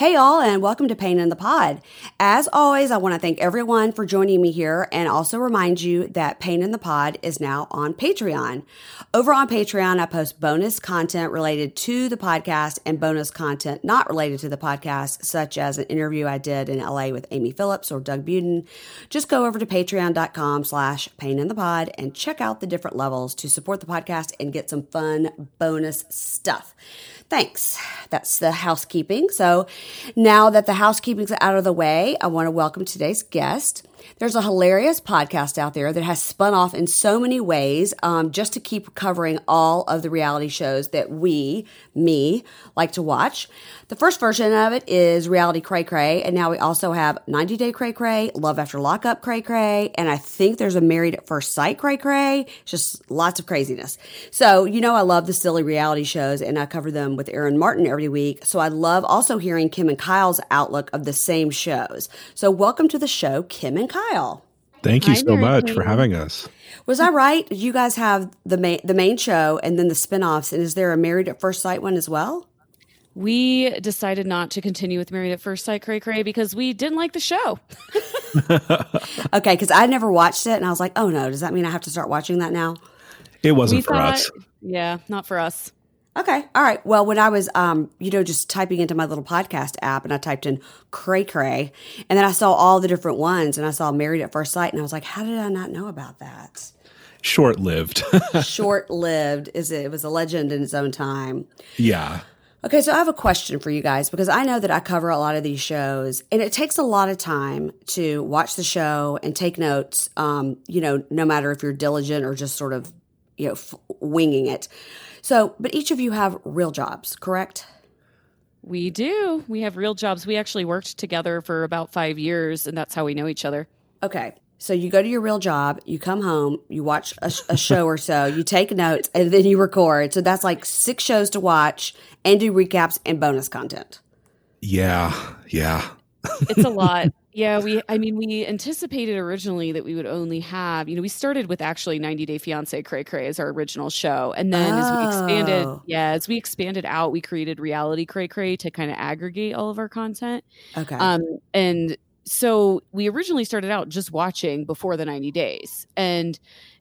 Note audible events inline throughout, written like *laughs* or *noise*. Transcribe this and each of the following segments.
Hey, all, and welcome to Pain in the Pod. As always, I want to thank everyone for joining me here and also remind you that Pain in the Pod is now on Patreon. Over on Patreon, I post bonus content related to the podcast and bonus content not related to the podcast, such as an interview I did in LA with Amy Phillips or Doug Buden. Just go over to patreon.com slash pain in the pod and check out the different levels to support the podcast and get some fun bonus stuff. Thanks. That's the housekeeping. So now that the housekeeping's out of the way, I want to welcome today's guest. There's a hilarious podcast out there that has spun off in so many ways um, just to keep covering all of the reality shows that we, me, like to watch. The first version of it is Reality Cray Cray, and now we also have 90 Day Cray Cray, Love After Lockup Cray Cray, and I think there's a Married at First Sight Cray Cray. Just lots of craziness. So, you know, I love the silly reality shows, and I cover them with Aaron Martin every week. So I love also hearing Kim and Kyle's outlook of the same shows. So, welcome to the show, Kim and Kyle. Thank you Hi, so much for having us. Was I right? You guys have the main the main show and then the spin-offs and is there a Married at First Sight one as well? We decided not to continue with Married at First Sight Cray Cray because we didn't like the show. *laughs* okay, because I never watched it and I was like, oh no, does that mean I have to start watching that now? It wasn't we for thought, us. Yeah, not for us. Okay. All right. Well, when I was, um, you know, just typing into my little podcast app and I typed in cray cray and then I saw all the different ones and I saw married at first sight and I was like, how did I not know about that? Short lived. *laughs* Short lived is it? It was a legend in its own time. Yeah. Okay, so I have a question for you guys because I know that I cover a lot of these shows, and it takes a lot of time to watch the show and take notes. Um, you know, no matter if you're diligent or just sort of, you know, f- winging it. So, but each of you have real jobs, correct? We do. We have real jobs. We actually worked together for about five years, and that's how we know each other. Okay. So you go to your real job, you come home, you watch a, a show or so, you take notes, and then you record. So that's like six shows to watch and do recaps and bonus content. Yeah. Yeah. it's a lot. *laughs* Yeah, we I mean we anticipated originally that we would only have, you know, we started with actually 90 Day Fiance Cray Cray as our original show. And then oh. as we expanded, oh. yeah, as we expanded out, we created Reality Cray Cray to kind of aggregate all of our content. Okay. Um and so we originally started out just watching before the 90 days. And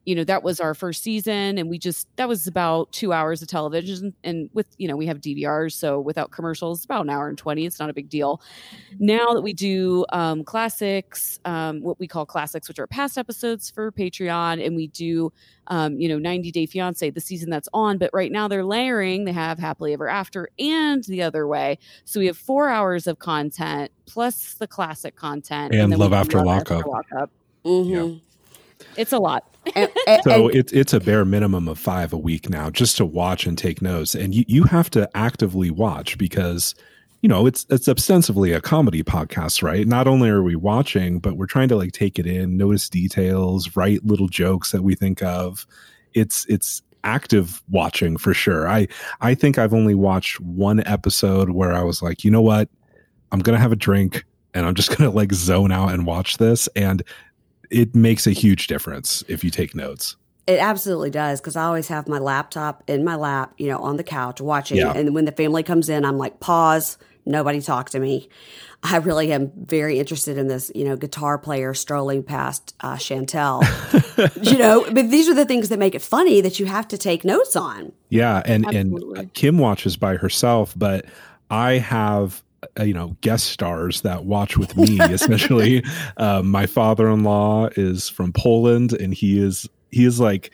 you know that was our first season and we just that was about two hours of television and with you know we have dvrs so without commercials about an hour and 20 it's not a big deal now that we do um, classics um, what we call classics which are past episodes for patreon and we do um, you know 90 day fiance the season that's on but right now they're layering they have happily ever after and the other way so we have four hours of content plus the classic content and, and love after lockup, after lockup. Mm-hmm. Yeah. It's a lot. And, *laughs* and, so it's it's a bare minimum of five a week now just to watch and take notes, and you you have to actively watch because you know it's it's ostensibly a comedy podcast, right? Not only are we watching, but we're trying to like take it in, notice details, write little jokes that we think of. It's it's active watching for sure. I I think I've only watched one episode where I was like, you know what, I'm gonna have a drink and I'm just *laughs* gonna like zone out and watch this. And it makes a huge difference if you take notes. It absolutely does because I always have my laptop in my lap, you know, on the couch watching. Yeah. And when the family comes in, I'm like, pause, nobody talk to me. I really am very interested in this, you know, guitar player strolling past uh, Chantel. *laughs* you know, but these are the things that make it funny that you have to take notes on. Yeah, and Absolutely. and Kim watches by herself, but I have you know guest stars that watch with me especially um, *laughs* my father-in-law is from poland and he is he is like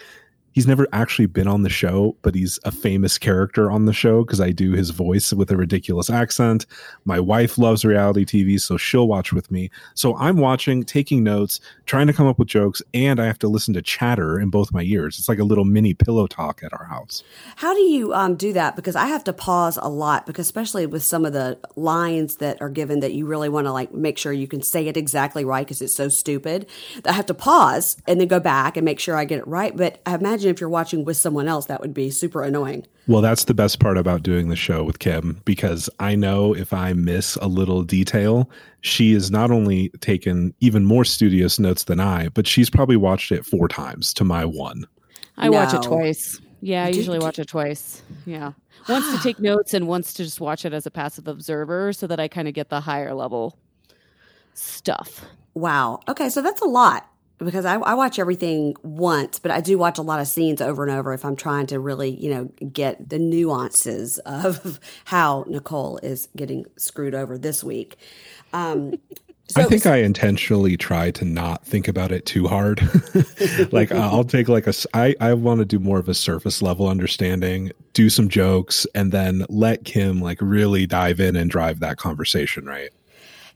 he's never actually been on the show, but he's a famous character on the show because I do his voice with a ridiculous accent. My wife loves reality TV, so she'll watch with me. So I'm watching, taking notes, trying to come up with jokes, and I have to listen to chatter in both my ears. It's like a little mini pillow talk at our house. How do you um, do that? Because I have to pause a lot, because especially with some of the lines that are given that you really want to like make sure you can say it exactly right because it's so stupid. I have to pause and then go back and make sure I get it right. But I imagine imagine if you're watching with someone else, that would be super annoying. Well, that's the best part about doing the show with Kim because I know if I miss a little detail, she has not only taken even more studious notes than I, but she's probably watched it four times to my one. I no. watch it twice. Yeah, I Do- usually watch it twice. Yeah. Once to take *gasps* notes and once to just watch it as a passive observer so that I kind of get the higher level stuff. Wow. Okay, so that's a lot because I, I watch everything once, but I do watch a lot of scenes over and over if I'm trying to really, you know, get the nuances of *laughs* how Nicole is getting screwed over this week. Um, *laughs* so, I think I intentionally try to not think about it too hard. *laughs* like I'll take like a I I want to do more of a surface level understanding, do some jokes and then let Kim like really dive in and drive that conversation, right?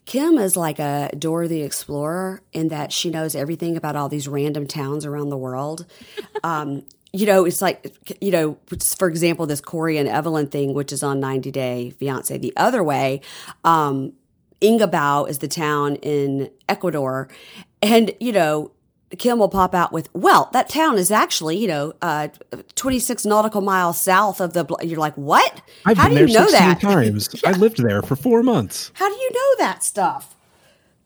Kim is like a Dora the Explorer in that she knows everything about all these random towns around the world. *laughs* Um, you know, it's like, you know, for example, this Corey and Evelin thing, which is on 90 Day Fiance. The other way, um, Ingabao is the town in Ecuador. And, you know, Kim will pop out with, well, that town is actually, you know, uh, 26 nautical miles south of the, bl-" you're like, what? I've How been do there you know 16 that? *laughs* times. I lived there for 4 months. How do you know that stuff?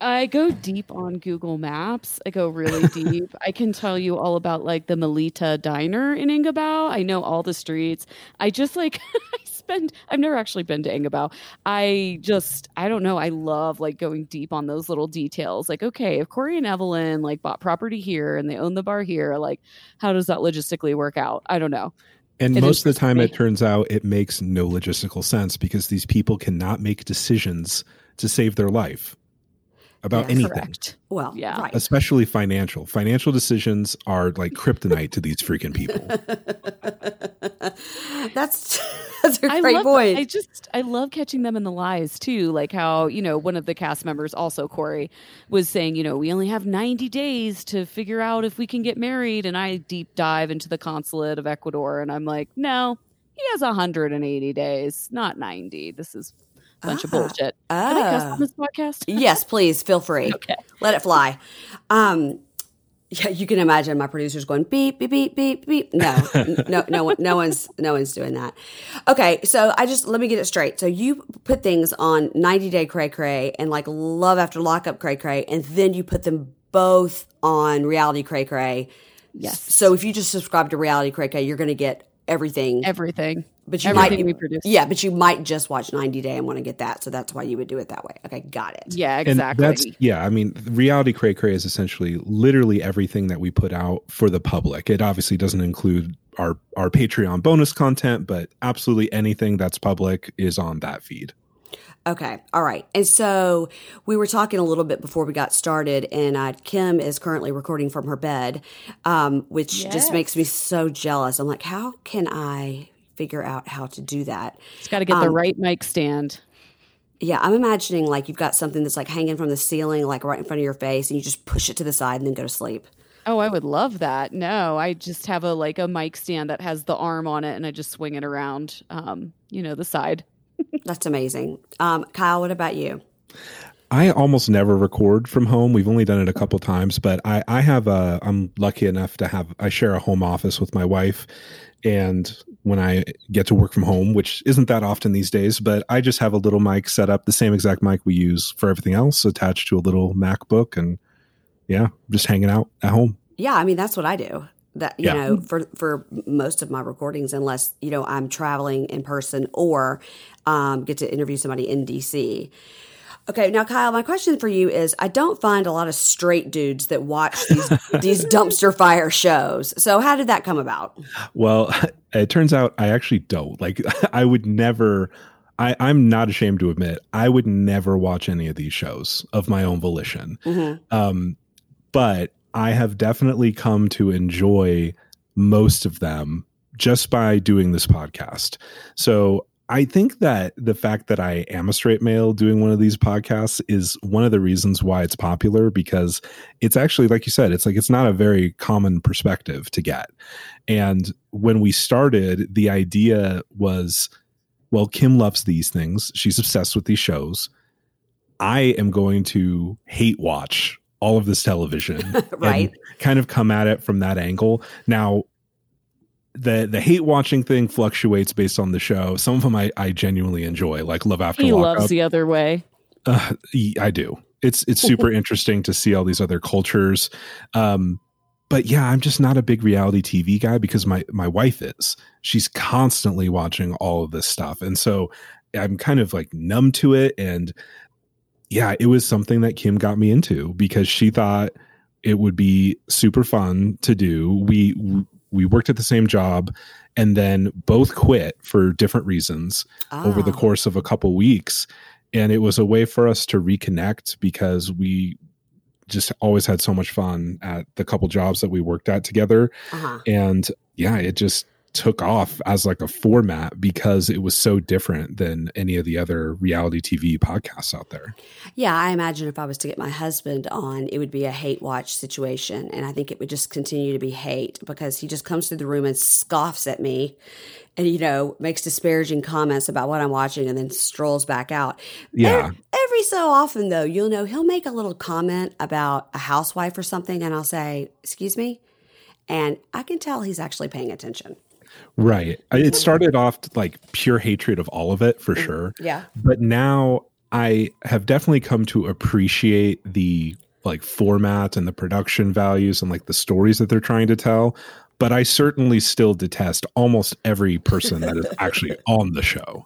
I go deep on Google Maps. I go really *laughs* deep. I can tell you all about like the Melita Diner in Ingabao. I know all the streets. I just like *laughs* I spend I've never actually been to Ingabao. I just I don't know. I love like going deep on those little details. Like, okay, if Corey and Evelin like bought property here and they own the bar here, like how does that logistically work out? I don't know. And It most of the time, me. it turns out it makes no logistical sense because these people cannot make decisions to save their life about Yeah, anything, Correct. Well, Yeah. right. especially financial. Financial decisions are like kryptonite to these freaking people. *laughs* that's that's a great love, point. I just I love catching them in the lies too. Like how you know one of the cast members, also Corey, was saying, you know, we only have ninety days to figure out if we can get married, and I deep dive into the consulate of Ecuador, and I'm like, no, he has hundred and eighty days, not ninety. This is bunch of Ah. bullshit. Can I cuss Ah. on this podcast? *laughs* yes, please feel free. Okay. Let it fly. Um, yeah, you can imagine my producers going beep beep beep beep beep. No, *laughs* no, no one, no one's, no one's doing that. Okay, so I just let me get it straight. So you put things on ninety day cray cray and like love after lockup cray cray, and then you put them both on reality cray cray. Yes. So if you just subscribe to reality cray cray, you're going to get everything. Everything. but you Everything might, we produce. yeah, but you might just watch ninety day and want to get that. So that's why you would do it that way. Okay, got it. Yeah, And exactly. that's yeah. I mean, reality cray cray is essentially literally everything that we put out for the public. It obviously doesn't include our our Patreon bonus content, but absolutely anything that's public is on that feed. Okay. All right. And so we were talking a little bit before we got started, and uh, Kim is currently recording from her bed, um, which just makes me so jealous. I'm like, how can I figure out how to do that? It's got to get the um, right mic stand. Yeah, I'm imagining like you've got something that's like hanging from the ceiling, like right in front of your face, and you just push it to the side and then go to sleep. Oh, I would love that. No, I just have a like a mic stand that has the arm on it, and I just swing it around, um, you know, the side. That's amazing. Um, Kyle, what about you? I almost never record from home. We've only done it a couple times, but I, I have a, I'm lucky enough to have, I share a home office with my wife. And when I get to work from home, which isn't that often these days, but I just have a little mic set up, the same exact mic we use for everything else, attached to a little MacBook. And yeah, just hanging out at home. Yeah, I mean that's what I do. That you Yeah. know, for for most of my recordings, unless you know I'm traveling in person or um, get to interview somebody in DC. Okay, now Kyle, my question for you is: I don't find a lot of straight dudes that watch these *laughs* these dumpster fire shows. So how did that come about? Well, *laughs* it turns out I actually don't. Like, *laughs* I would never. I, I'm not ashamed to admit I would never watch any of these shows of my own volition. Mhm. Um, but I have definitely come to enjoy most of them just by doing this podcast. So I think that the fact that I am a straight male doing one of these podcasts is one of the reasons why it's popular because it's actually, like you said, it's like it's not a very common perspective to get. And when we started, the idea was well, Kim loves these things, she's obsessed with these shows. I am going to hate watch all of this television *laughs* Right. and kind of come at it from that angle. Now, the the hate watching thing fluctuates based on the show. Some of them I, I genuinely enjoy, like Love After He Lockup. loves the other way. Uh, y- I do. It's it's super *laughs* interesting to see all these other cultures. Um, but yeah, I'm just not a big reality TV guy because my my wife is. She's constantly watching all of this stuff, and so I'm kind of like numb to it. And yeah, it was something that Kim got me into because she thought it would be super fun to do. We we worked at the same job and then both quit for different reasons oh. over the ah. course of a couple weeks and it was a way for us to reconnect because we just always had so much fun at the couple jobs that we worked at together uh-huh. and yeah it just took off as like a format because it was so different than any of the other reality TV podcasts out there. Yeah, I imagine if I was to get my husband on, it would be a hate watch situation. And I think it would just continue to be hate because he just comes through the room and scoffs at me and, you know, makes disparaging comments about what I'm watching and then strolls back out. Yeah. Every, every so often, though, you'll know he'll make a little comment about a housewife or something. And I'll say, Excuse me. And I can tell he's actually paying attention. Right. It started off like pure hatred of all of it for mm, sure. Yeah. But now I have definitely come to appreciate the like format and the production values and like the stories that they're trying to tell. But I certainly still detest almost every person that is actually *laughs* on the show.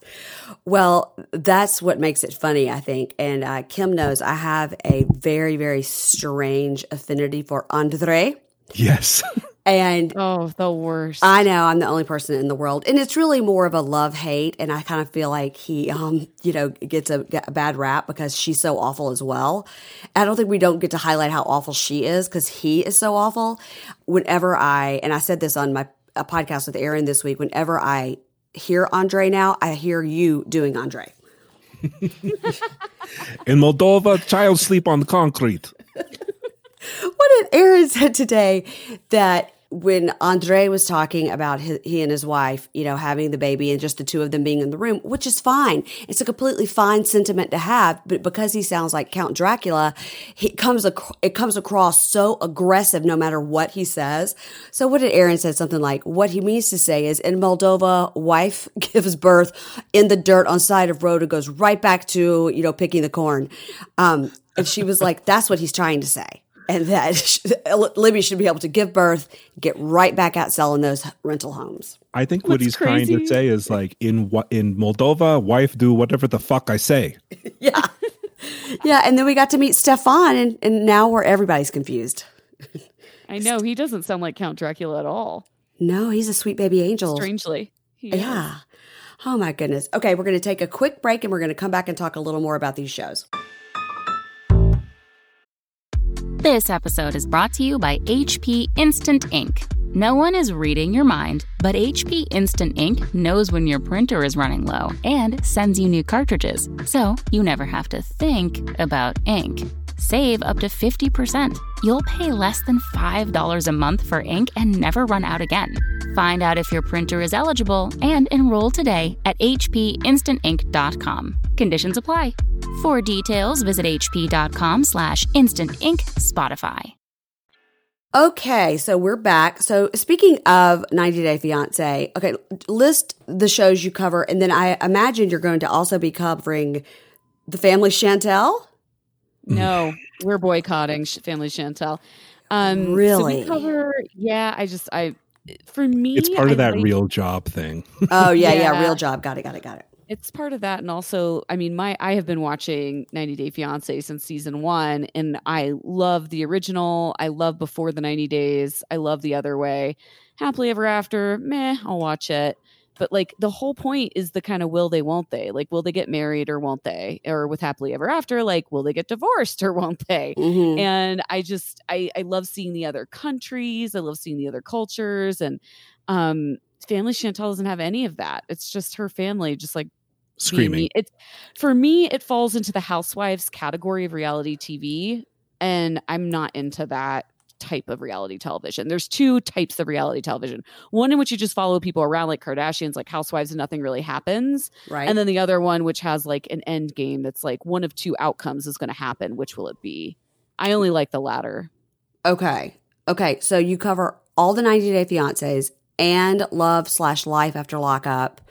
Well, that's what makes it funny, I think. And uh, Kim knows I have a very, very strange affinity for Andrei. Yes. *laughs* And oh, the worst. I know I'm the only person in the world. And it's really more of a love hate. And I kind of feel like he, um, you know, gets a, a bad rap because she's so awful as well. I don't think we don't get to highlight how awful she is because he is so awful. Whenever I, and I said this on my a podcast with Aaron this week, whenever I hear Andrei now, I hear you doing Andrei. *laughs* in Moldova, child sleep on the concrete. *laughs* what did Aaron said today that when Andrei was talking about his, he and his wife, you know, having the baby and just the two of them being in the room, which is fine. It's a completely fine sentiment to have, but because he sounds like Count Dracula, he comes ac- it comes across so aggressive no matter what he says. So what did Aaron say? Something like, what he means to say is in Moldova, wife *laughs* gives birth in the dirt on side of road and goes right back to, you know, picking the corn. Um, and she was like, that's what he's trying to say and that *laughs* uh, Libby should be able to give birth, get right back out selling those rental homes. I think What's what he's crazy? trying to say is like in in Moldova, wife do whatever the fuck I say. *laughs* yeah, yeah, and then we got to meet Stefan, and and now we're everybody's confused. I know he doesn't sound like Count Dracula at all. No, he's a sweet baby angel. Strangely, yeah. Is. Oh my goodness. Okay, we're going to take a quick break, and we're going to come back and talk a little more about these shows. This episode is brought to you by HP Instant Ink. No one is reading your mind, but HP Instant Ink knows when your printer is running low and sends you new cartridges, so you never have to think about ink. Save up to 50%. You'll pay less than $5 a month for ink and never run out again. Find out if your printer is eligible and enroll today at hpinstantink.com. Conditions apply. For details, visit hp.com slash instant ink Spotify. Okay, so we're back. So speaking of 90 Day Fiance, okay, list the shows you cover, and then I imagine you're going to also be covering the Family Chantel. No, we're boycotting Family Chantel. Um, really? So cover, yeah. I just, I, for me, it's part of I that like, real job thing. oh yeah, yeah, yeah, real job. Got it, got it, got it. It's part of that, and also, I mean, my I have been watching 90 Day Fiance since season one, and I love the original. I love Before the 90 Days. I love The Other Way. Happily Ever After, meh, I'll watch it but like the whole point is the kind of will they won't they like will they get married or won't they or with happily ever after like will they get divorced *laughs* or won't they mm-hmm. and i just i i love seeing the other countries i love seeing the other cultures and um family chantel doesn't have any of that it's just her family just like screaming it's for me it falls into the housewives category of reality tv and i'm not into that type of reality television. There's two types of reality television. One in which you just follow people around like Kardashians, like housewives, and nothing really happens. Right. And then the other one, which has like an end game that's like one of two outcomes is going to happen. Which will it be? I only like the latter. Okay. Okay. So you cover all the 90 Day Fiancés and Love slash Life After Lockup.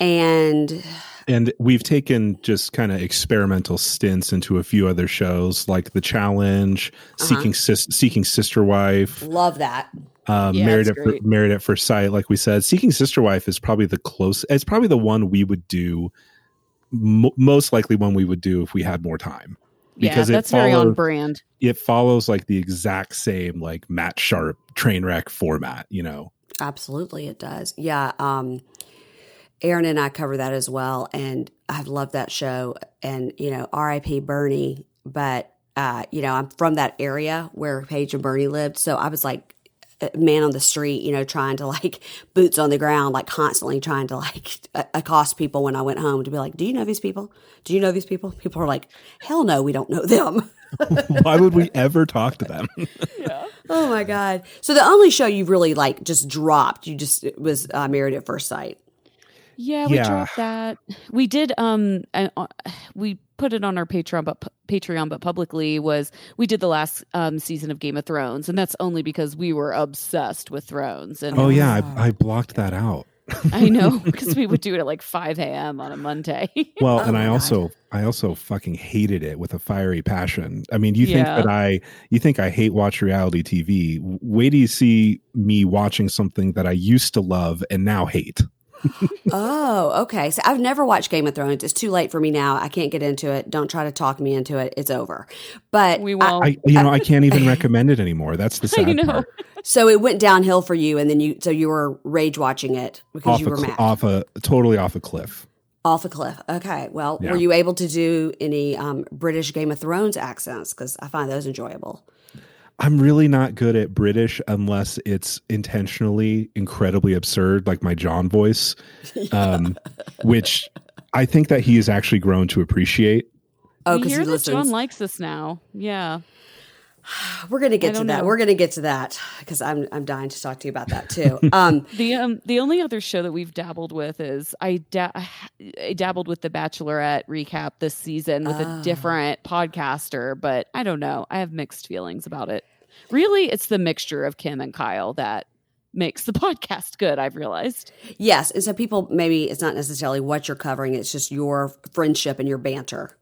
Yes. And and we've taken just kind of experimental stints into a few other shows like the challenge Uh-huh. seeking sis- seeking sister wife love that. um, Yeah, married at fir- great. married at first sight like we said seeking sister wife is probably the close it's probably the one we would do mo- most likely one we would do if we had more time because it yeah, that's very on brand. it follows like the exact same like matt sharp train wreck format you know Absolutely, it does. Yeah. Um, Aaron and I cover that as well, and I've loved that show. And you know, R.I.P. Bernie, but uh, you know, I'm from that area where Paige and Bernie lived, so I was like a man on the street, you know, trying to like *laughs* boots on the ground, like constantly trying to like *laughs* accost people when I went home to be like, "Do you know these people? Do you know these people?" People are like, "Hell no, we don't know them." *laughs* why would we ever talk to them oh my god! So the only show you really like just dropped, you just it was uh, Married at First Sight. Yeah, we Yeah. dropped that. We did. Um, uh, we put it on our Patreon, but Patreon, but publicly was we did the last um season of Game of Thrones, and that's only because we were obsessed with Thrones. And oh yeah I, I blocked that out I know *laughs* because we would do it at like five a.m. on a Monday. *laughs* Well, Oh and I God. also I also fucking hated it with a fiery passion. I mean, you think that I you think I hate watch reality TV. Wait do you see me watching something that I used to love and now hate. Oh, okay. So I've never watched Game of Thrones. It's too late for me now. I can't get into it. Don't try to talk me into it. It's over. But we won't. I you know, I can't even *laughs* recommend it anymore. That's the *laughs* I sad know. part. so it went downhill for you, and then you so you were rage watching it because Off you were cl- mad off a totally off a cliff. off a cliff. Okay. Well, Yeah. were you able to do any um, British Game of Thrones accents? Because I find those enjoyable. I'm really not good at British unless it's intentionally incredibly absurd, like my John voice, *laughs* um, which I think that he has actually grown to appreciate. Oh, because he that John likes us now. Yeah. *sighs* We're gonna get to that. know. We're gonna get to that because I'm I'm dying to talk to you about that too. *laughs* Um, The um the only other show that we've dabbled with is I da- I dabbled with the Bachelorette recap this season with Ah. a different podcaster, but I don't know. I have mixed feelings about it. Really, it's the mixture of Kim and Kyle that makes the *laughs* podcast good. I've realized. yes, and so people maybe it's not necessarily what you're covering; it's just your friendship and your banter.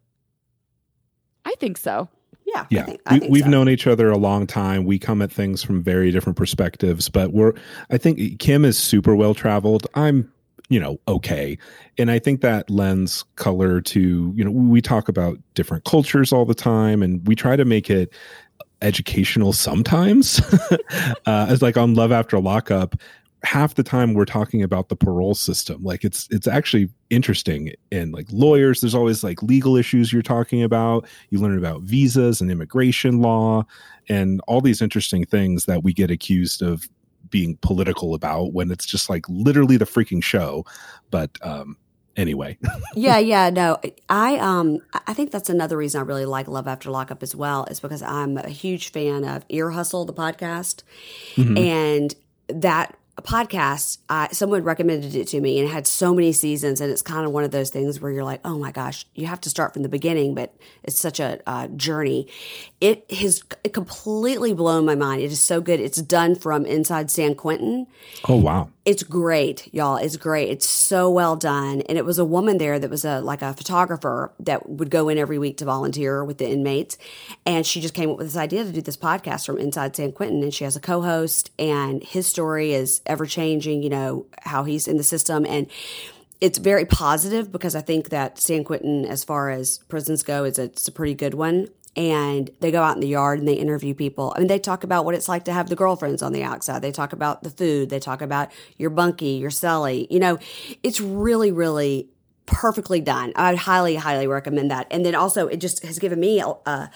I think so. Yeah, I yeah think, I we, think we've so. known each other a long time we come at things from very different perspectives but we're i think kim is super well traveled i'm you know okay and i think that lends color to you know we talk about different cultures all the time and we try to make it educational sometimes *laughs* uh it's like on love after lockup half the time we're talking about the parole system. Like it's it's actually interesting and like lawyers there's always like legal issues you're talking about. You learn about visas and immigration law and all these interesting things that we get accused of being political about when it's just like literally the freaking show. But um anyway *laughs* yeah, yeah, no. I um I think that's another reason I really like Love After Lockup as well is because I'm a huge fan of Ear Hustle, the podcast, Mhm. and that podcast. I, someone recommended it to me, and it had so many seasons, and it's kind of one of those things where you're like, oh my gosh, you have to start from the beginning, but it's such a uh, journey. It has completely blown my mind. It is so good. It's done from inside San Quentin. oh wow It's great, y'all. It's great. It's so well done. And it was a woman there that was a like a photographer that would go in every week to volunteer with the inmates. And she just came up with this idea to do this podcast from inside San Quentin. And she has a co-host and his story is ever changing, you know, how he's in the system. And it's very positive because I think that San Quentin, as far as prisons go, is a, it's a pretty good one. And they go out in the yard and they interview people. I mean, they talk about what it's like to have the girlfriends on the outside. They talk about the food. They talk about your bunkie, your celly. You know, it's really, really perfectly done. I'd highly, highly recommend that. And then also, it just has given me a, a,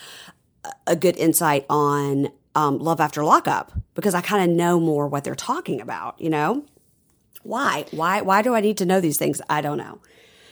a good insight on um, Love After Lockup because I kind of know more what they're talking about. You know, why, why, why do I need to know these things? I don't know.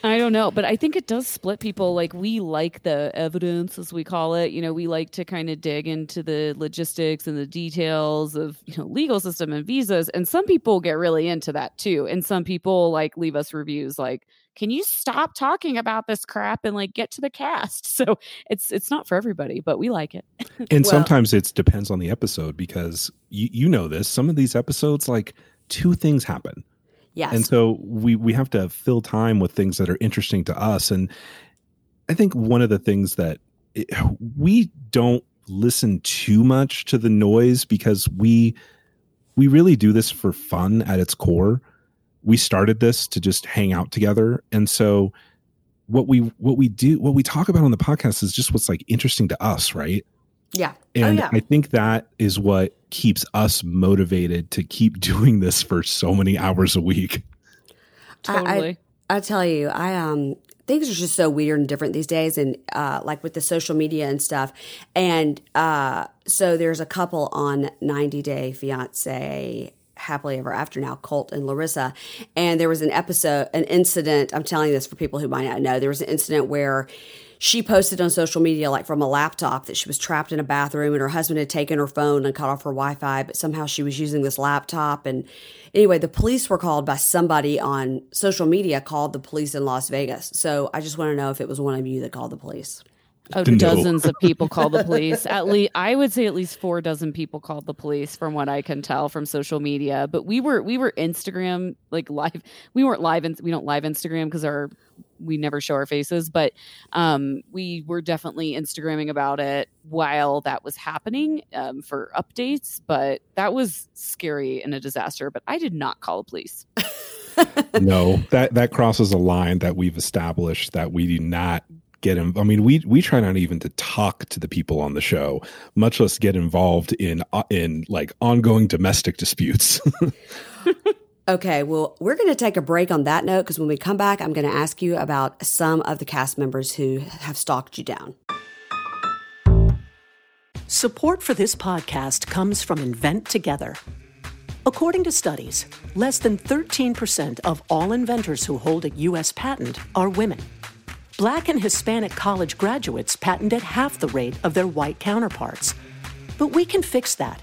I don't know, but I think it does split people. Like we like the evidence, as we call it. You know, we like to kind of dig into the logistics and the details of you know legal system and visas. And some people get really into that too. And some people like leave us reviews like, "Can you stop talking about this crap and like get to the cast?" *laughs* So it's it's not for everybody, but we like it. *laughs* and Well- sometimes it depends on the episode because you, you know this some of these episodes like two things happen Yes. And so we we have to fill time with things that are interesting to us. And I think one of the things that it, we don't listen too much to the noise because we we really do this for fun at its core. We started this to just hang out together. And so what we what we do what we talk about on the podcast is just what's like interesting to us, right? yeah. Oh, and oh yeah. I think that is what keeps us motivated to keep *laughs* doing this for so many hours a week. I- I- I tell you, I um things are just so weird and different these days and uh like with the social media and stuff. And uh so there's a couple on 90 Day Fiance Happily Ever After now, Colt and Larissa. And there was an episode, an incident. I'm telling this for people who might not know. There was an incident where she posted on social media, like from a laptop, that she was trapped in a bathroom and her husband had taken her phone and cut off her Wi Fi, but somehow she was using this laptop. And anyway, the police were called by somebody on social media, called the police in Las Vegas. So I just want to know if it was one of you that called the police. Oh, No. dozens of people *laughs* called the police. At least I would say at least four dozen people called the police from what I can tell from social media. But we were we were Instagram like live. We weren't live and we don't live Instagram because our we never show our faces, but um, we were definitely Instagramming about it while that was happening um, for updates. But that was scary and a disaster. But I did not call the police. *laughs* no, that that crosses a line that we've established that we do not get in. I mean, we we try not even to talk to the people on the show, much less get involved in uh, in like ongoing domestic disputes. *laughs* Okay, well, we're going to take a break on that note because when we come back, I'm going to ask you about some of the cast members who have stalked you down. Support for this podcast comes from Invent Together. According to studies, less than 13% of all inventors who hold a U.S. patent are women. Black and Hispanic college graduates patent at half the rate of their white counterparts. But we can fix that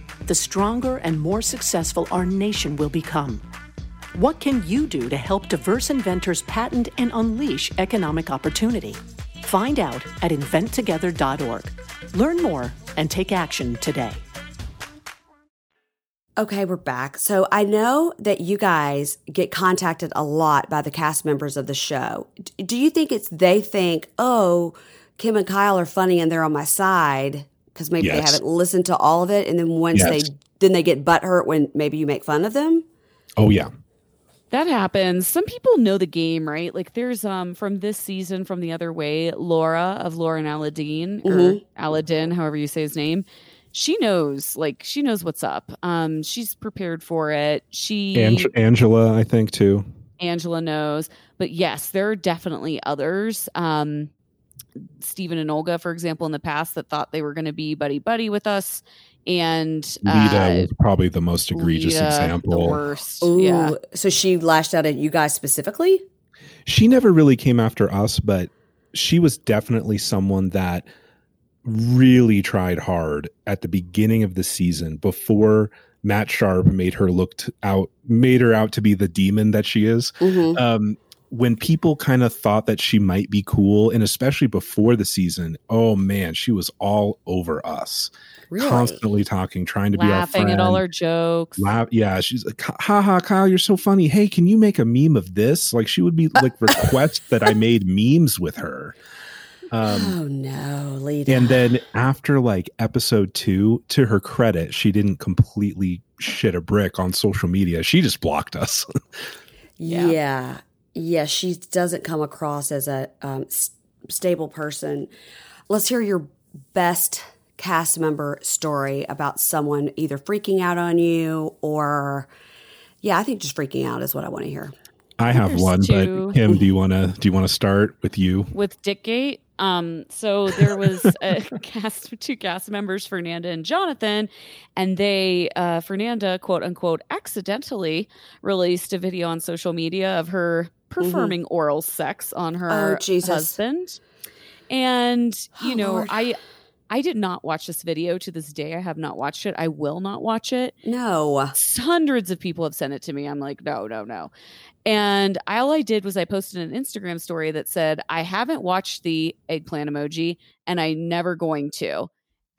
the stronger and more successful our nation will become. What can you do to help diverse inventors patent and unleash economic opportunity? Find out at inventtogether.org. Learn more and take action today. Okay, we're back. So I know that you guys get contacted a lot by the cast members of the show. Do you think it's they think, oh, Kim and Kyle are funny and they're on my side because maybe they haven't listened to all of it, and then once Yes. they then they get butthurt when maybe you make fun of them? oh yeah, That happens. Some people know the game, right? Like there's um from this season from the other way, Laura of Laura and Aladdin or Aladdin, however you say his name. She knows, like she knows what's up. Um, she's prepared for it. She Ang- Angela, I think too. Angela knows. But yes, there are definitely others. Um, Stephen and Olga, for example, in the past that thought they were going to be buddy buddy with us, and Leida uh, was probably the most egregious Leida, the example. worst. Ooh, Yeah. so she lashed out at you guys specifically? she never really came after us, but she was definitely someone that really tried hard at the beginning of the season before Matt Sharp made her look t- out, made her out to be the demon that she is. Mm-hmm. Um, when people kind of thought that she might be cool, and especially before the season, oh man, she was all over us, Really? constantly talking, trying to be our laughing friend. at all our jokes. Laugh, yeah, she's like, "Ha ha, Kyle, you're so funny. Hey, can you make a meme of this?" Like she would be *laughs* like request that I made memes with her. Um, oh no, Leida. and then after like episode two, to her credit, she didn't completely shit a brick on social media. She just blocked us. *laughs* Yeah. Yeah. Yeah. she doesn't come across as a um, s- stable person. Let's hear your best cast member story about someone either freaking out on you or, yeah, I think just freaking out is what I want to hear. I have There's one, two. but Kim, do you want to do you want to start with you? with Dickgate. Um, so there was a *laughs* cast, two cast members, Fernanda and Jonathan, and they, uh, Fernanda, quote unquote, accidentally released a video on social media of her Mm-hmm. performing oral sex on her Oh, Jesus. husband. And oh, you Oh, know, Lord. I I did not watch this video to this day. I have not watched it. I will not watch it. No. Hundreds of people have sent it to me. I'm like, no, no, no. And all I did was I posted an Instagram story that said, I haven't watched the eggplant emoji and I never going to.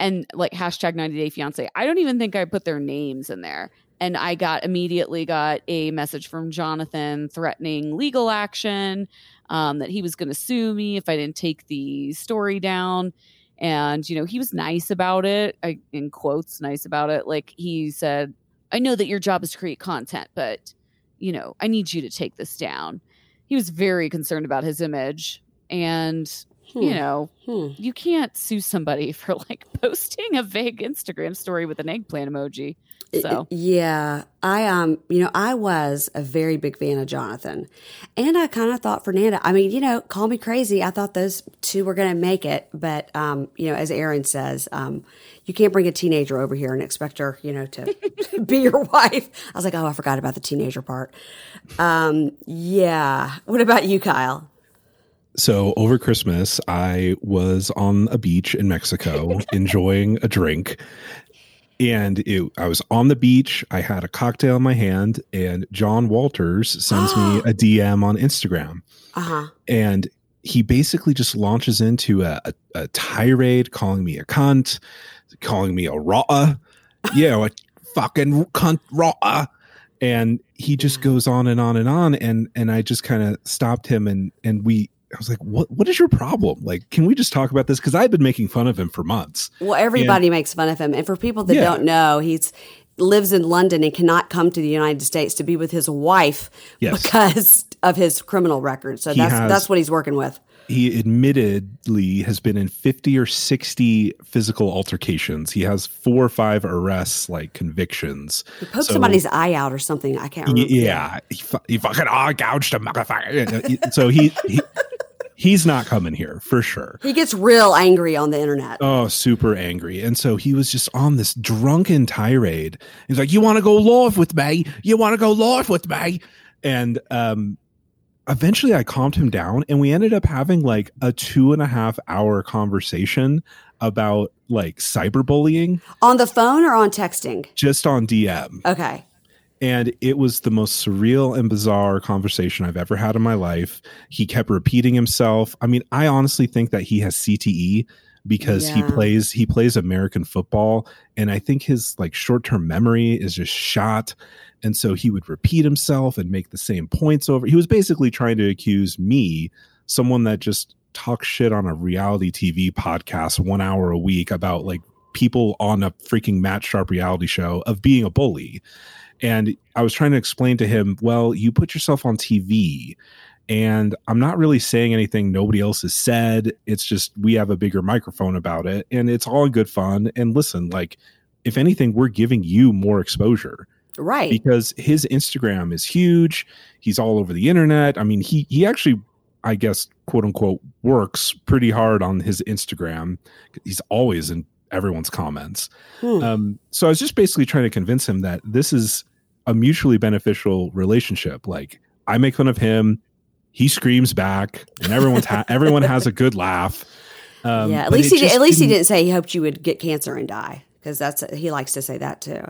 And like hashtag 90 day fiance. I don't even think I put their names in there. And I got immediately got a message from Jonathan threatening legal action, um, that he was going to sue me if I didn't take the story down. And you know he was nice about it I, in quotes nice about it. Like he said i know that your job is to create content but you know i need you to take this down. He was very concerned about his image. And you Hmm. know Hmm. you can't sue somebody *laughs* for like posting a vague instagram story with an eggplant emoji so Yeah, I um, you know, I was a very big fan of Jonathan, and I kind of thought Fernanda. I mean, you know, call me crazy. I thought those two were going to make it, but um, you know, as Aaron says, um, you can't bring a teenager over here and expect her, you know, to *laughs* *laughs* be your wife. I was like, oh, I forgot about the teenager part. Um, yeah. What about you, Kyle? So over Christmas, I was on a beach in Mexico *laughs* enjoying a drink. And it, I was on the beach. I had a cocktail in my hand, and John Walters sends me *gasps* a DM on Instagram. Uh huh. And he basically just launches into a, a, a tirade calling me a cunt, calling me a raw, *laughs* yeah, a fucking cunt raw. And he just goes on and on and on. And and I just kind of stopped him and and we I was like, what what is your problem? Like, can we just talk about this? Because I've been making fun of him for months. Well, everybody makes fun of him, and for people that Yeah. don't know, he's lives in London and cannot come to the United States to be with his wife Yes. because of his criminal record. So He that's has- that's what he's working with. He admittedly has been in 50 or 60 physical altercations. He has four or five arrests, like convictions. He poked So- somebody's eye out or something. I can't remember. Yeah, he, he fucking eye gouged him, motherfucker. so he, he he's not coming here for sure. He gets real angry on the internet. Oh, super angry. And so he was just on this drunken tirade. He's like, You want to go live with me? You want to go live with me? And um eventually I calmed him down and we ended up having like a two and a half hour conversation about like cyberbullying On the phone or on texting? just on DM. Okay. And it was the most surreal and bizarre conversation I've ever had in my life. He kept repeating himself. I mean, I honestly think that he has CTE because he plays he plays American football and I think his like short-term memory is just shot and so he would repeat himself and make the same points over. He was basically trying to accuse me, someone that just talks shit on a reality TV podcast 1 hour a week about like people on a freaking Matt Sharp reality show of being a bully. And I was trying to explain to him, well, you put yourself on TV and I'm not really saying anything nobody else has said. It's just we have a bigger microphone about it and it's all good fun. And listen, like, if anything, we're giving you more exposure Right. because his Instagram is huge. He's all over the internet. I mean, he he actually, I guess, quote unquote, works pretty hard on his Instagram. He's always in everyone's comments. Hmm. Um, so I was just basically trying to convince him that this is a mutually beneficial relationship. Like I make fun of him, he screams back, and everyone's ha- *laughs* everyone has a good laugh. Um, yeah. At least he did, at least he didn't say he hoped you would get cancer and die because that's he likes to say that too.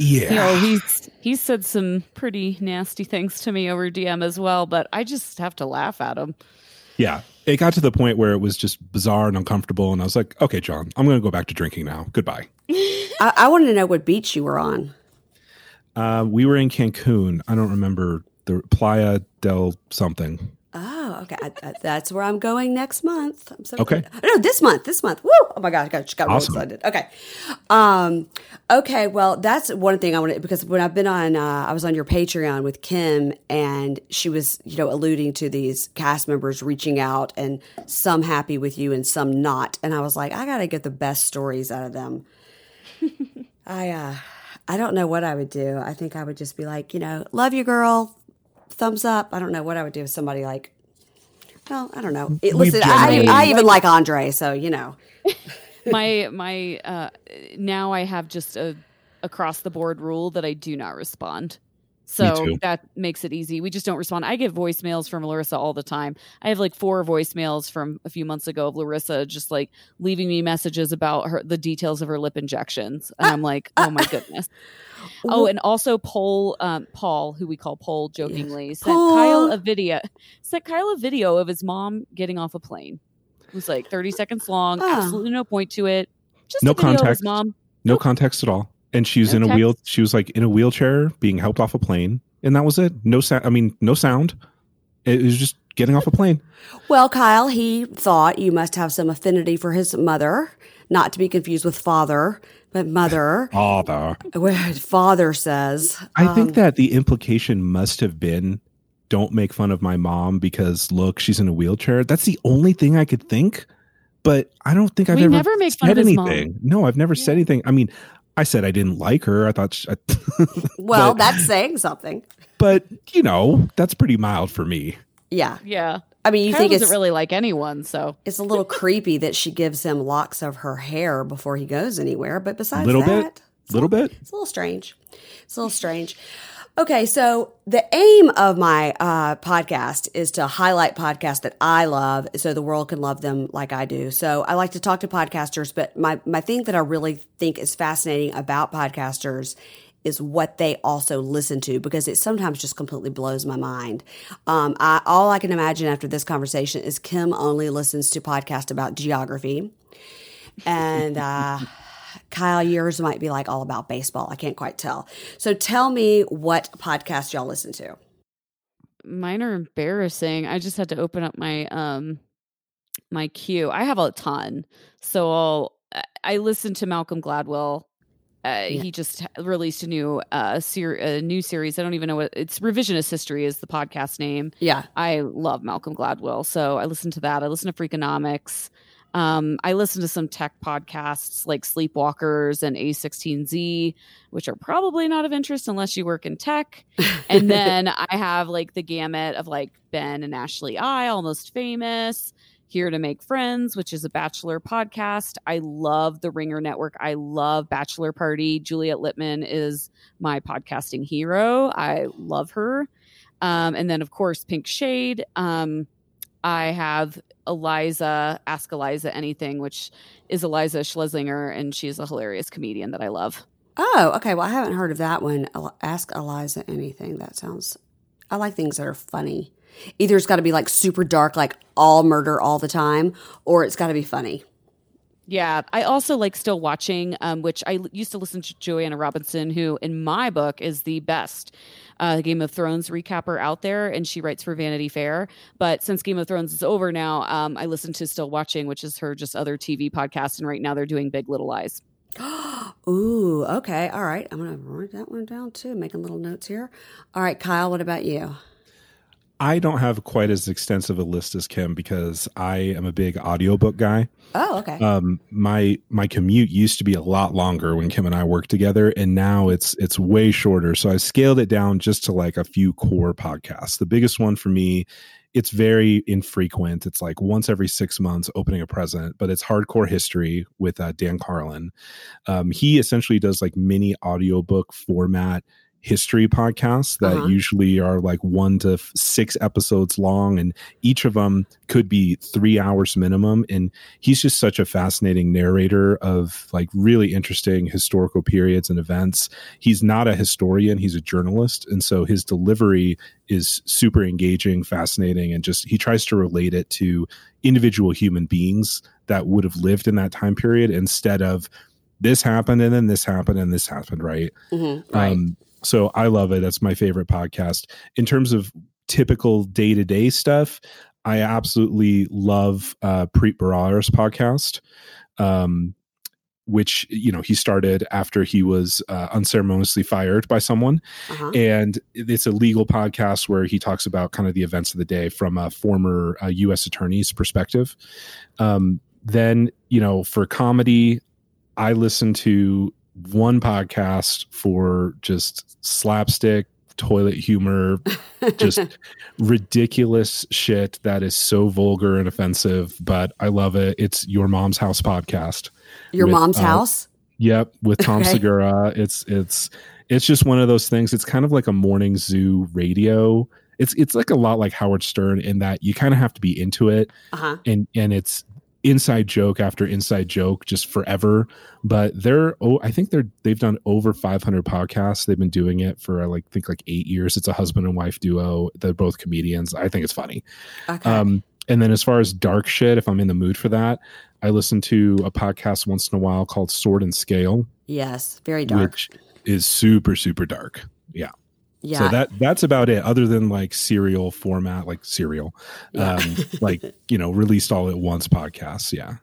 Yeah, you know he's he's said some pretty nasty things to me over dm as well but i just have to laugh at him yeah. It got to the point where it was just bizarre and uncomfortable, and I was like, "Okay, John, I'm going to go back to drinking now. Goodbye." *laughs* I, I wanted to know what beach you were on. Uh, we were in Cancun. I don't remember the Playa del something. Oh, okay. I, I, that's where I'm going next month. I'm so Okay. No, this month. This month. Woo! Oh my gosh, I got, just got really Awesome. excited. Okay. Um. Okay. Well, that's one thing I wanted because when I've been on, uh, I was on your Patreon with Kim, and she was, you know, alluding to these cast members reaching out, and some happy with you and some not, and I was like, I got to get the best stories out of them. *laughs* I uh, I don't know what I would do. I think I would just be like, you know, love you, girl. Thumbs up. I don't know what I would do with somebody like. Well, I don't know. It, listen, I, I even like Andrei, so you know. *laughs* my my uh now i have just a across the board rule that i do not respond So that makes it easy. We just don't respond. I get voicemails from Larissa all the time. I have like four voicemails from a few months ago of Larissa just like leaving me messages about her the details of her lip injections. And I'm like, oh my goodness. *laughs* Oh, and also Paul, um, Paul, who we call Paul jokingly, sent Paul. Kyle a video. Sent Kyle a video of his mom getting off a plane. It was like 30 seconds long. Oh. Absolutely no point to it. Just No a video of his context. mom. No context at all. And she was No in a wheel. She was like in a wheelchair, being helped off a plane, and that was it. No sound. I mean, no sound. It was just getting off a plane. Well, Kyle, he thought you must have some affinity for his mother, not to be confused with father, but mother. *laughs* father. where father says, I um, think that the implication must have been, "Don't make fun of my mom because look, she's in a wheelchair." That's the only thing I could think. But I don't think I've We ever never make fun said of his mom. anything. No, I've never said anything. I mean, I said I didn't like her. I thought, she, *laughs* well, but- that's saying something. but you know, that's pretty mild for me. Yeah. Yeah. I mean, you Kyle think doesn't it's really like anyone. So it's a little creepy that she gives him locks of her hair before he goes anywhere. But besides Little that, bit. Little bit. It's a little strange. It's a little strange. Okay, so the aim of my uh, podcast is to highlight podcasts that I love so the world can love them like I do. So I like to talk to podcasters, but my, my thing that I really think is fascinating about podcasters is what they also listen to because it sometimes just completely blows my mind. Um, I, all I can imagine after this conversation is Kim only listens to podcasts about geography. And uh, *laughs* Kyle, yours might be like all about baseball. I can't quite tell. So tell me what podcast y'all listen to. mine are embarrassing. I just had to open up my um my queue. I have a ton. So I'll I- I listen to Malcolm Gladwell. Uh, He just released a new uh ser- a new series. I don't even know what it's. Revisionist History is the podcast name. Yeah. I love Malcolm Gladwell, so I listen to that. I listen to Freakonomics. Um, I listen to some tech podcasts like Sleepwalkers and A16Z, which are probably not of interest unless you work in tech. And *laughs* then I have like the gamut of like Ben and Ashley I, Almost Famous, Here to Make Friends, which is a bachelor podcast. I love the Ringer Network. I love Bachelor Party. Juliet Litman is my podcasting hero. I love her. Um, and then, of course, Pink Shade. Um, I have Iliza, Ask Iliza Anything, which is Iliza Shlesinger, and she's a hilarious comedian that I love. Oh, okay. Well, I haven't heard of that one. Ask Iliza anything. That sounds. I like things that are funny. Either it's got to be like super dark, like all murder all the time, or it's got to be funny. Yeah, I also like still watching, um, which I used to listen to Joanna Robinson, who in my book is the best uh, Game of Thrones recapper out there, and she writes for Vanity Fair. But since Game of Thrones is over now, um, I listen to Still Watching, which is her just other TV podcast, and right now they're doing Big Little Lies. *gasps* Ooh, okay. All right. I'm to write that one down too, making little notes here. All right, Kyle, what about you? I don't have quite as extensive a list as Kim because I am a big audiobook guy. Oh, okay. Um, my my commute used to be a lot longer when Kim and I worked together, and now it's it's way shorter. So I scaled it down just to like a few core podcasts. The biggest one for me, it's very infrequent. It's like once every six months, opening a present, but it's Hardcore History with uh, Dan Carlin. Um, he essentially does like mini audiobook format history podcasts that Uh-huh. usually are like one to f- six episodes long and each of them could be three hours minimum and he's just such a fascinating narrator of like really interesting historical periods and events he's not a historian he's a journalist and so his delivery is super engaging fascinating and just he tries to relate it to individual human beings that would have lived in that time period instead of this happened and then this happened and this happened right Mhm, right. um, so I love it. That's my favorite podcast. In terms of typical day to day stuff, I absolutely love uh, Preet Bharara's podcast, um, which you know he started after he was uh, unceremoniously fired by someone, uh-huh. and it's a legal podcast where he talks about kind of the events of the day from a former uh, U.S. attorney's perspective. Um, then you know for comedy, I listen to one podcast for just slapstick toilet humor just *laughs* ridiculous shit that is so vulgar and offensive but i love it it's your mom's house podcast Your with, mom's uh, house? Yep, with Tom Okay. Segura. It's it's it's just one of those things. It's kind of like a morning zoo radio. It's it's like a lot like Howard Stern in that you kind of have to be into it, Uh-huh. and and it's inside joke after inside joke just forever. But they're oh, I think they're they've done over 500 podcasts. They've been doing it for like I think like eight years. It's a husband and wife duo. They're both comedians. I think it's funny. Okay. Um, and then as far as dark shit, if I'm in the mood for that, I listen to a podcast once in a while called Sword and Scale, yes. Very dark. which is super super dark. Yeah. Yeah. So that that's about it. Other than like serial format, like serial, Yeah. um, like *laughs* you know, released all at once podcasts. Yeah.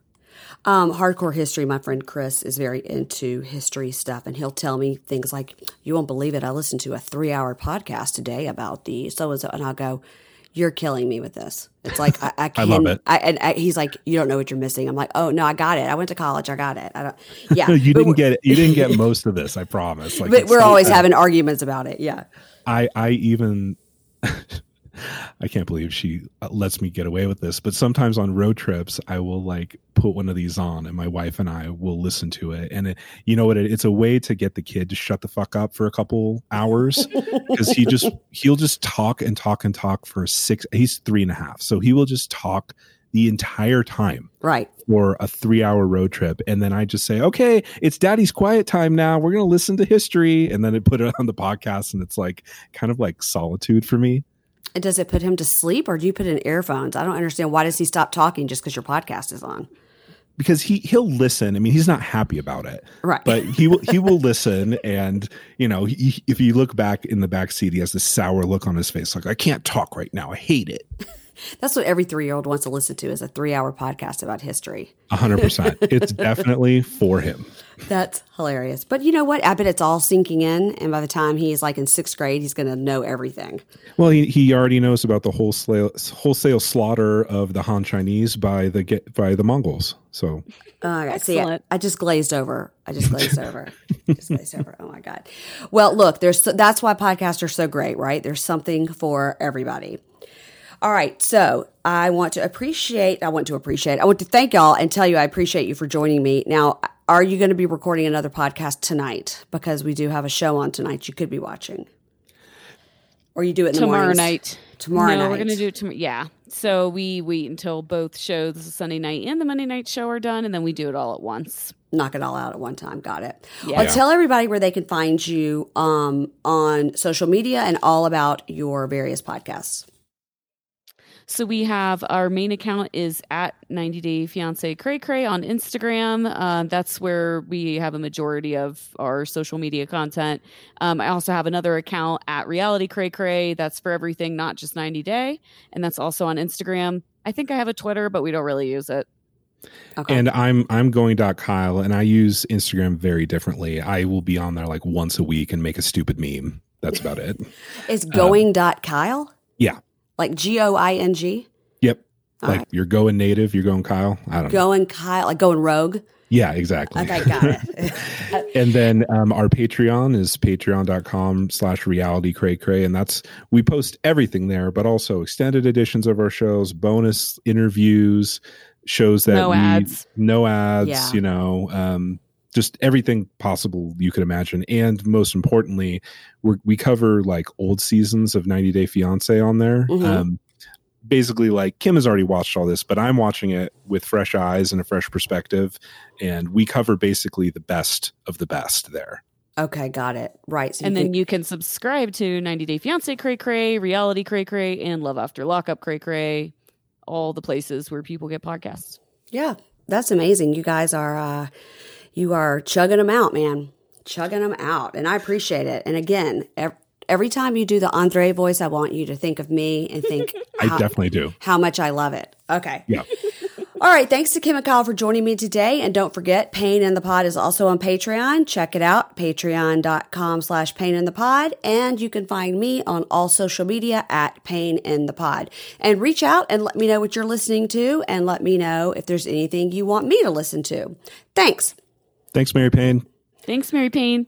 Um, hardcore history. My friend Chris is very into history stuff, and he'll tell me things like, "You won't believe it. I listened to a three-hour podcast today about the so and so," and I'll go, "You're killing me with this." It's like I, I *laughs* I can. love it. I, and I, he's like, "You don't know what you're missing." I'm like, "Oh no, I got it. I went to college. I got it. I don't." *laughs* Yeah, you didn't get it. You didn't get *laughs* most of this. I promise. Like, But we're always having arguments about it. Yeah. I I even I can't believe she uh, lets me get away with this. But sometimes on road trips, I will like put one of these on, and my wife and I will listen to it. And it, you know what? It, it's a way to get the kid to shut the fuck up for a couple hours *laughs* because he just he'll just talk and talk and talk for six. He's three and a half, so he will just talk the entire time Right. for a three hour road trip. And then I just say, okay, it's daddy's quiet time now. We're going to listen to history. And then I put it on the podcast and it's like kind of like solitude for me. And does it put him to sleep, or do you put in earphones? I don't understand. Why does he stop talking just because your podcast is on? Because he he'll listen. I mean, he's not happy about it, Right. but he will he will listen. And you know, he, if you look back in the back seat, he has this sour look on his face, like I can't talk right now. I hate it. That's what every three year old wants to listen to is a three hour podcast about history. Hundred percent. *laughs* It's definitely for him. That's hilarious. But you know what? I bet it's all sinking in. And by the time he's like in sixth grade, he's going to know everything. Well, he, he already knows about the wholesale wholesale slaughter of the Han Chinese by the by the Mongols. So Oh, my See, I, Excellent. I just glazed over. I just glazed *laughs* over. Just glazed over. Oh my God. Well, look, there's that's why podcasts are so great, right? There's something for everybody. All right. So I want to appreciate, I want to appreciate, I want to thank y'all and tell you I appreciate you for joining me. Now, are you going to be recording another podcast tonight? Because we do have a show on tonight you could be watching. Or you do it in the tomorrow mornings? night. Tomorrow no, night. we're gonna do it tomorrow. Yeah. So we wait until both shows, the Sunday night and the Monday night show, are done, and then we do it all at once. knock it all out at one time. Got it. Yeah. Well, tell everybody where they can find you um, on social media and all about your various podcasts. So we have our main account is at 90 Day Fiance Cray Cray on Instagram. Uh, that's where we have a majority of our social media content. Um, I also have another account at Reality Cray Cray. That's for everything, not just 90 Day, and that's also on Instagram. I think I have a Twitter, but we don't really use it. Okay. And I'm I'm going dot Kyle, and I use Instagram very differently. I will be on there like once a week and make a stupid meme. That's about. It's *laughs* going dot Kyle? Yeah. Like G O I N G? Yep. All like right. you're going native, you're going Kyle. I don't know. Going Kyle, like going rogue? Yeah, exactly. Okay, got it. *laughs* *laughs* and then um, our Patreon is patreon.com slash reality cray cray. And that's, we post everything there, but also extended editions of our shows, bonus interviews, shows that No we- ads. no ads, Yeah. you know, um, just everything possible you could imagine. And most importantly, we're, we cover like old seasons of 90 Day Fiance on there. Mhm. Um, basically, like Kim has already watched all this, but I'm watching it with fresh eyes and a fresh perspective. And we cover basically the best of the best there. okay, got it. Right. So and you then can- you can subscribe to 90 Day Fiance Cray Cray, Reality Cray Cray, and Love After Lockup Cray Cray. All the places where people get podcasts. Yeah, that's amazing. You guys are uh you are chugging them out, man. Chugging them out. And I appreciate it. And again, ev- every time you do the Andrei voice, I want you to think of me and think *laughs* I how, definitely do. how much I love it. Okay. Yeah. *laughs* All right. Thanks to Kim and Kyle for joining me today. And don't forget, Pain in the Pod is also on Patreon. Check it out, patreon.com slash pain in the pod. And you can find me on all social media at Pain in the Pod. And reach out and let me know what you're listening to and let me know if there's anything you want me to listen to. Thanks. Thanks, Mary Payne. Thanks, Mary Payne.